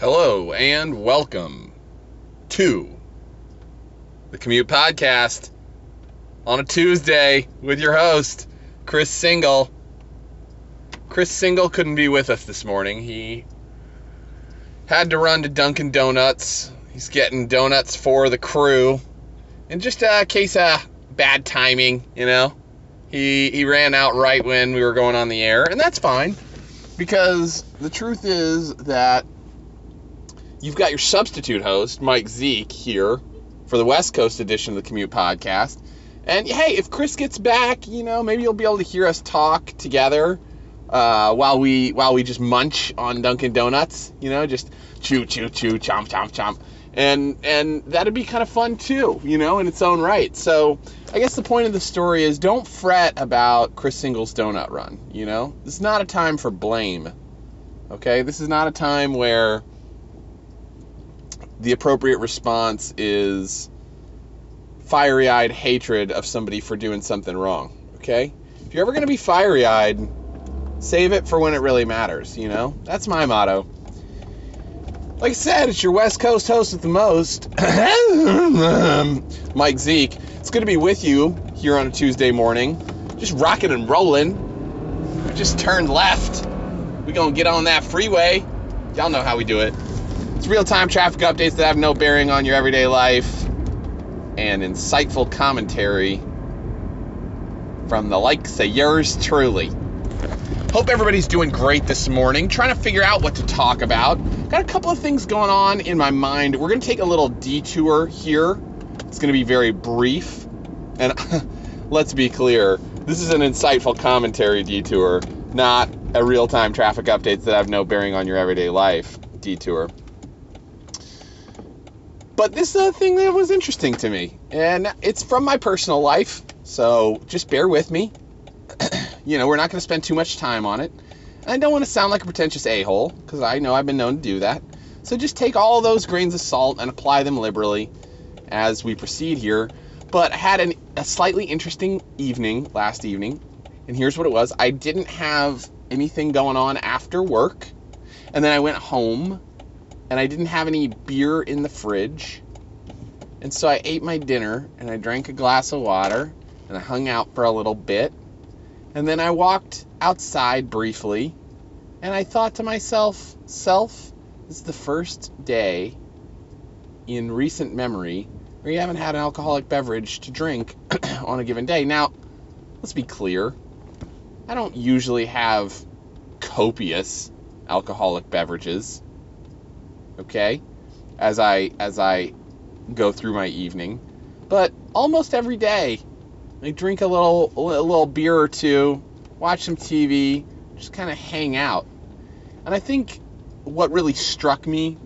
Hello and welcome to the Commute Podcast on a Tuesday with your host, Chris Singel. Chris Singel couldn't be with us this morning. He had to run to Dunkin' Donuts. He's getting donuts for the crew. And just a case of bad timing, you know. He he ran out right when we were going on the air, and that's fine. Because the truth is that you've got your substitute host, Mike Zeeck, here for the West Coast edition of the Commute Podcast. And hey, if Chris gets back, you know, maybe you'll be able to hear us talk together uh, while we while we just munch on Dunkin' Donuts. You know, just chew, chew, chew, chomp, chomp, chomp, and and that'd be kind of fun too. You know, in its own right. So I guess the point of the story is don't fret about Chris Singel's donut run. You know, this is not a time for blame. Okay, this is not a time where the appropriate response is fiery eyed hatred of somebody for doing something wrong. Okay? If you're ever going to be fiery eyed, save it for when it really matters, you know? That's my motto. Like I said, it's your West Coast host with the most, Mike Zeeck. It's good to be with you here on a Tuesday morning. Just rocking and rolling. We just turned left. we going to get on that freeway. Y'all know how we do it. It's real time traffic updates that have no bearing on your everyday life and insightful commentary from the likes of yours truly. Hope everybody's doing great this morning. Trying to figure out what to talk about. Got a couple of things going on in my mind. We're going to take a little detour here. It's going to be very brief. And let's be clear this is an insightful commentary detour, not a real time traffic updates that have no bearing on your everyday life detour. But this is a thing that was interesting to me, and it's from my personal life, so just bear with me. you know, we're not going to spend too much time on it. And I don't want to sound like a pretentious a hole, because I know I've been known to do that. So just take all those grains of salt and apply them liberally as we proceed here. But I had an, a slightly interesting evening last evening, and here's what it was I didn't have anything going on after work, and then I went home and I didn't have any beer in the fridge. And so I ate my dinner and I drank a glass of water and I hung out for a little bit. And then I walked outside briefly and I thought to myself, self, this is the first day in recent memory where you haven't had an alcoholic beverage to drink on a given day. Now, let's be clear. I don't usually have copious alcoholic beverages okay, as I as I go through my evening. But almost every day, I drink a little a little beer or two, watch some TV, just kind of hang out. And I think what really struck me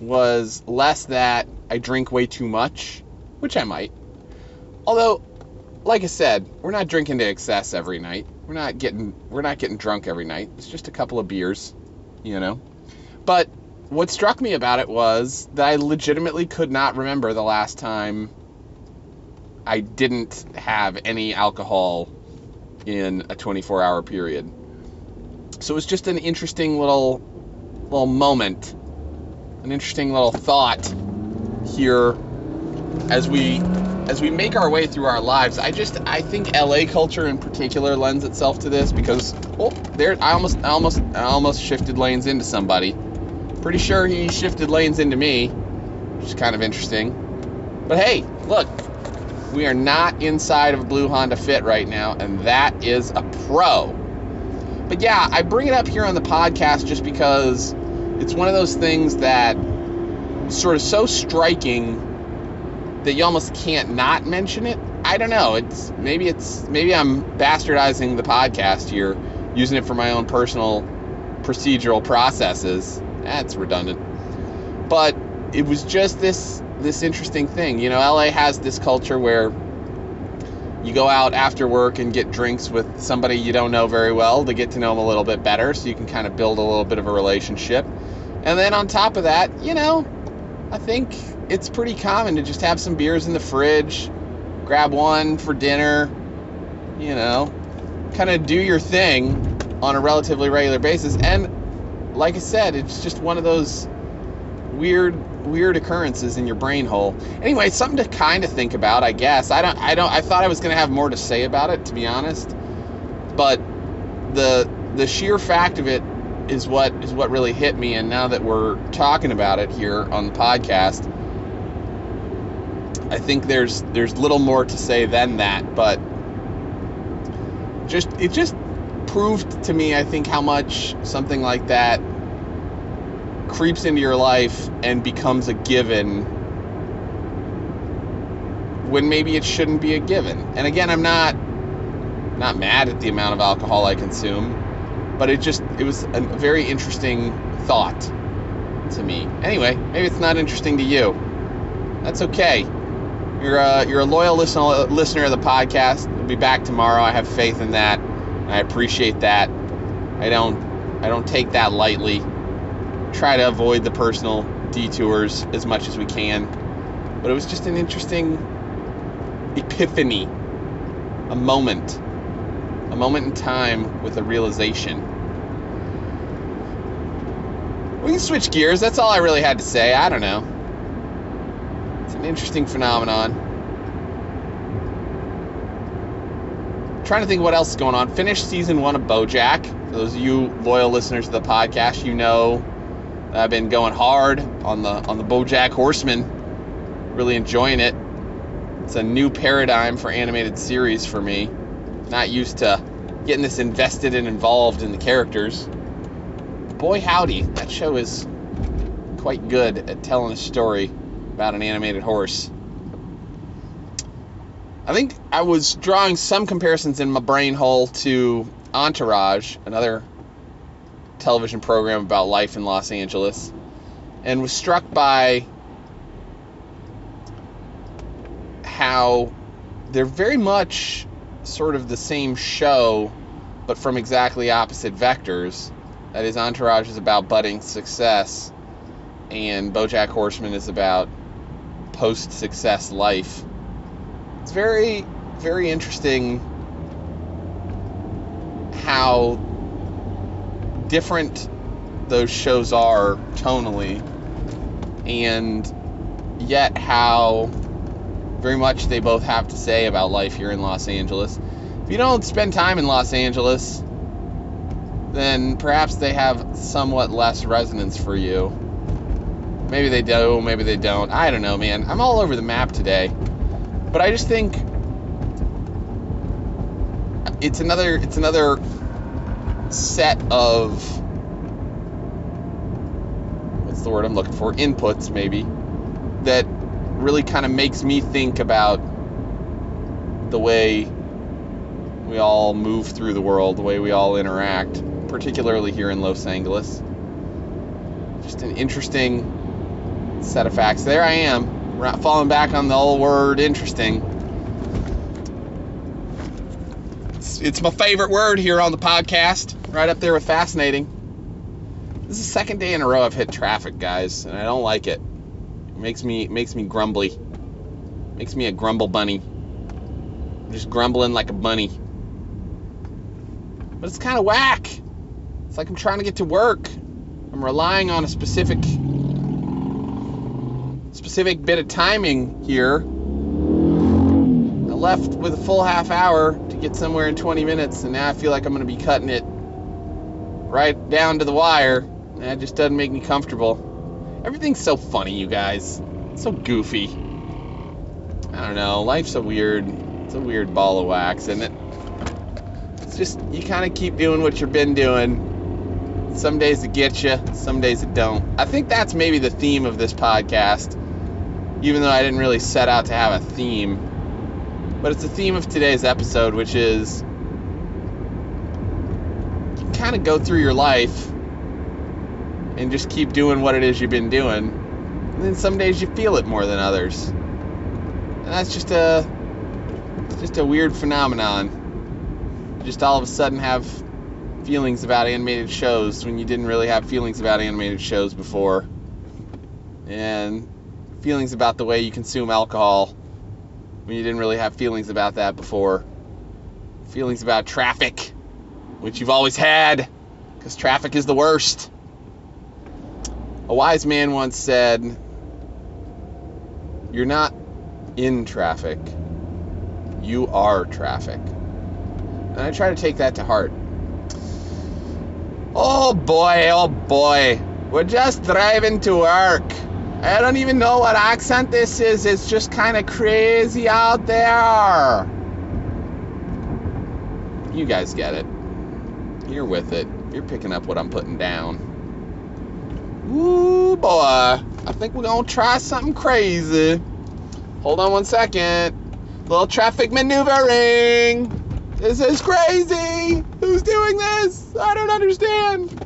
was less that I drink way too much, which I might. Although, like I said, we're not drinking to excess every night. We're not getting we're not getting drunk every night. It's just a couple of beers, you know. But what struck me about it was that I legitimately could not remember the last time I didn't have any alcohol in a 24 hour period. So it was just an interesting little little moment, an interesting little thought here as we as we make our way through our lives. I just I think LA culture in particular lends itself to this because oh there I almost I almost I almost shifted lanes into somebody. Pretty sure he shifted lanes into me, which is kind of interesting. But hey, look, we are not inside of a blue Honda Fit right now, and that is a pro. But yeah, I bring it up here on the podcast just because it's one of those things that sort of so striking that you almost can't not mention it. I don't know. It's maybe it's maybe I'm bastardizing the podcast here, using it for my own personal procedural processes. That's redundant. But it was just this this interesting thing. You know, LA has this culture where you go out after work and get drinks with somebody you don't know very well to get to know them a little bit better so you can kind of build a little bit of a relationship. And then on top of that, you know, I think it's pretty common to just have some beers in the fridge, grab one for dinner, you know, kind of do your thing on a relatively regular basis. And like I said, it's just one of those weird weird occurrences in your brain hole. Anyway, something to kind of think about, I guess. I don't I don't I thought I was going to have more to say about it to be honest. But the the sheer fact of it is what is what really hit me and now that we're talking about it here on the podcast, I think there's there's little more to say than that, but just it just proved to me I think how much something like that creeps into your life and becomes a given when maybe it shouldn't be a given. And again, I'm not not mad at the amount of alcohol I consume, but it just it was a very interesting thought to me. Anyway, maybe it's not interesting to you. That's okay. You're a, you're a loyal listener uh, listener of the podcast. We'll be back tomorrow. I have faith in that. I appreciate that. I don't I don't take that lightly try to avoid the personal detours as much as we can. But it was just an interesting epiphany, a moment, a moment in time with a realization. We can switch gears. That's all I really had to say. I don't know. It's an interesting phenomenon. Trying to think what else is going on. Finished season one of BoJack. For those of you loyal listeners to the podcast, you know I've been going hard on the on the BoJack Horseman. Really enjoying it. It's a new paradigm for animated series for me. Not used to getting this invested and involved in the characters. Boy howdy, that show is quite good at telling a story about an animated horse. I think I was drawing some comparisons in my brain hole to Entourage, another television program about life in Los Angeles and was struck by how they're very much sort of the same show but from exactly opposite vectors. That is, Entourage is about budding success, and Bojack Horseman is about post success life. It's very, very interesting how different those shows are tonally, and yet how very much they both have to say about life here in Los Angeles. If you don't spend time in Los Angeles, then perhaps they have somewhat less resonance for you. Maybe they do, maybe they don't. I don't know, man. I'm all over the map today. But I just think it's another it's another set of what's the word I'm looking for? Inputs, maybe, that really kind of makes me think about the way we all move through the world, the way we all interact, particularly here in Los Angeles. Just an interesting set of facts. There I am, falling back on the old word interesting. It's, it's my favorite word here on the podcast right up there with fascinating. This is the second day in a row I've hit traffic, guys, and I don't like it. It makes me makes me grumbly. Makes me a grumble bunny. I'm just grumbling like a bunny. But it's kind of whack. It's like I'm trying to get to work. I'm relying on a specific specific bit of timing here. I left with a full half hour to get somewhere in 20 minutes, and now I feel like I'm going to be cutting it right down to the wire. That just doesn't make me comfortable. Everything's so funny, you guys. It's so goofy. I don't know. Life's a weird, it's a weird ball of wax, isn't it? It's just you kind of keep doing what you've been doing. Some days it gets you, some days it don't. I think that's maybe the theme of this podcast, even though I didn't really set out to have a theme. But it's the theme of today's episode, which is kind of go through your life and just keep doing what it is you've been doing. And then some days you feel it more than others. And that's just a just a weird phenomenon. You just all of a sudden have feelings about animated shows when you didn't really have feelings about animated shows before. And feelings about the way you consume alcohol when you didn't really have feelings about that before. Feelings about traffic which you've always had, because traffic is the worst. A wise man once said, You're not in traffic, you are traffic. And I try to take that to heart. Oh boy, oh boy. We're just driving to work. I don't even know what accent this is. It's just kind of crazy out there. You guys get it. You're with it. You're picking up what I'm putting down. Ooh, boy. I think we're going to try something crazy. Hold on one second. Little traffic maneuvering. This is crazy. Who's doing this? I don't understand.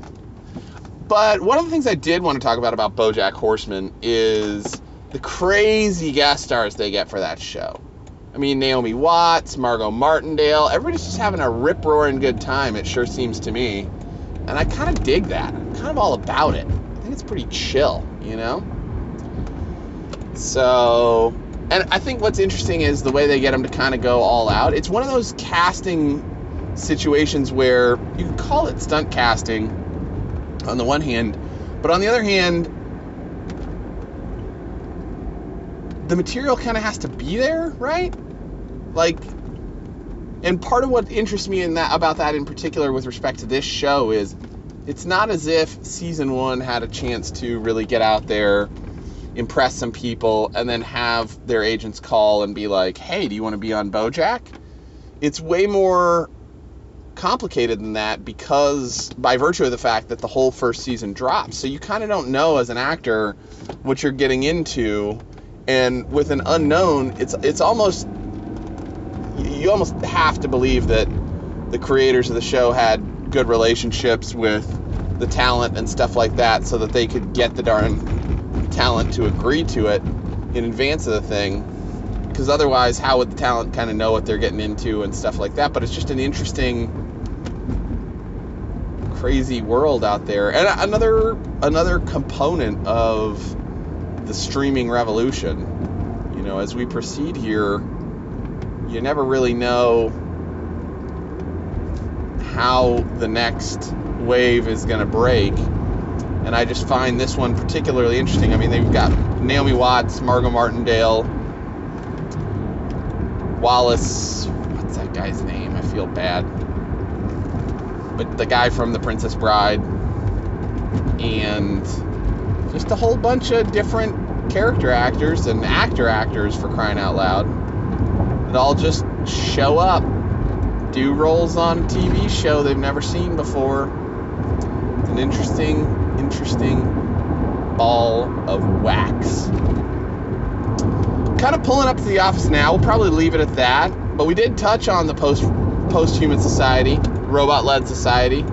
But one of the things I did want to talk about about BoJack Horseman is the crazy guest stars they get for that show. I mean, Naomi Watts, Margot Martindale, everybody's just having a rip roaring good time, it sure seems to me. And I kind of dig that. I'm kind of all about it. I think it's pretty chill, you know? So, and I think what's interesting is the way they get them to kind of go all out. It's one of those casting situations where you can call it stunt casting on the one hand, but on the other hand, the material kind of has to be there, right? Like, and part of what interests me in that about that in particular with respect to this show is it's not as if season one had a chance to really get out there impress some people and then have their agents call and be like hey do you want to be on bojack it's way more complicated than that because by virtue of the fact that the whole first season drops. So you kind of don't know as an actor what you're getting into and with an unknown it's it's almost you almost have to believe that the creators of the show had good relationships with the talent and stuff like that so that they could get the darn talent to agree to it in advance of the thing. Because otherwise how would the talent kind of know what they're getting into and stuff like that? But it's just an interesting crazy world out there and another another component of the streaming revolution you know as we proceed here you never really know how the next wave is going to break. And I just find this one particularly interesting. I mean, they've got Naomi Watts, Margot Martindale, Wallace. What's that guy's name? I feel bad. But the guy from The Princess Bride. And just a whole bunch of different character actors and actor actors for crying out loud that all just show up, do roles on a TV show they've never seen before. It's an interesting, interesting ball of wax. Kind of pulling up to the office now. We'll probably leave it at that. But we did touch on the post post-human society, robot-led society,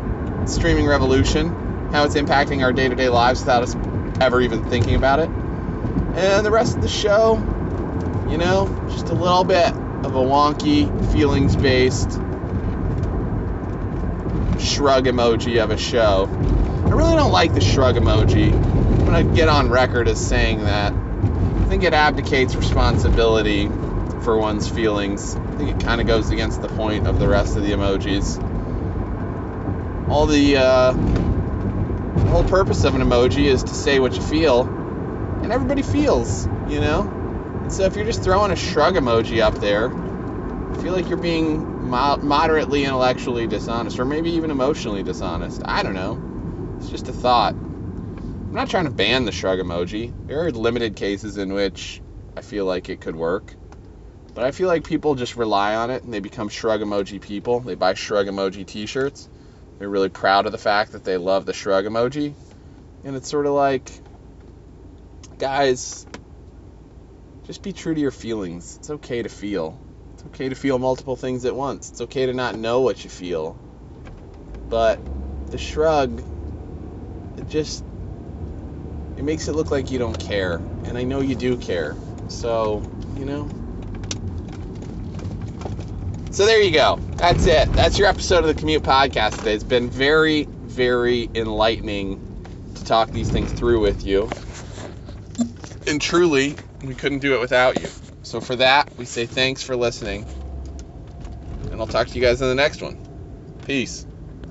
streaming revolution, how it's impacting our day-to-day lives without us ever even thinking about it. And the rest of the show, you know, just a little bit of a wonky, feelings based shrug emoji of a show. I really don't like the shrug emoji. I'm going to get on record as saying that. I think it abdicates responsibility for one's feelings. I think it kind of goes against the point of the rest of the emojis. All the, uh, whole purpose of an emoji is to say what you feel, and everybody feels, you know? And So if you're just throwing a shrug emoji up there, I feel like you're being mo- moderately intellectually dishonest, or maybe even emotionally dishonest. I don't know. It's just a thought. I'm not trying to ban the shrug emoji. There are limited cases in which I feel like it could work. But I feel like people just rely on it and they become shrug emoji people. They buy shrug emoji t shirts. They're really proud of the fact that they love the shrug emoji. And it's sort of like, guys, just be true to your feelings. It's okay to feel. It's okay to feel multiple things at once. It's okay to not know what you feel. But the shrug, it just it makes it look like you don't care. And I know you do care. So, you know. So there you go. That's it. That's your episode of the Commute Podcast today. It's been very, very enlightening to talk these things through with you. And truly, we couldn't do it without you. So for that, we say thanks for listening. And I'll talk to you guys in the next one. Peace.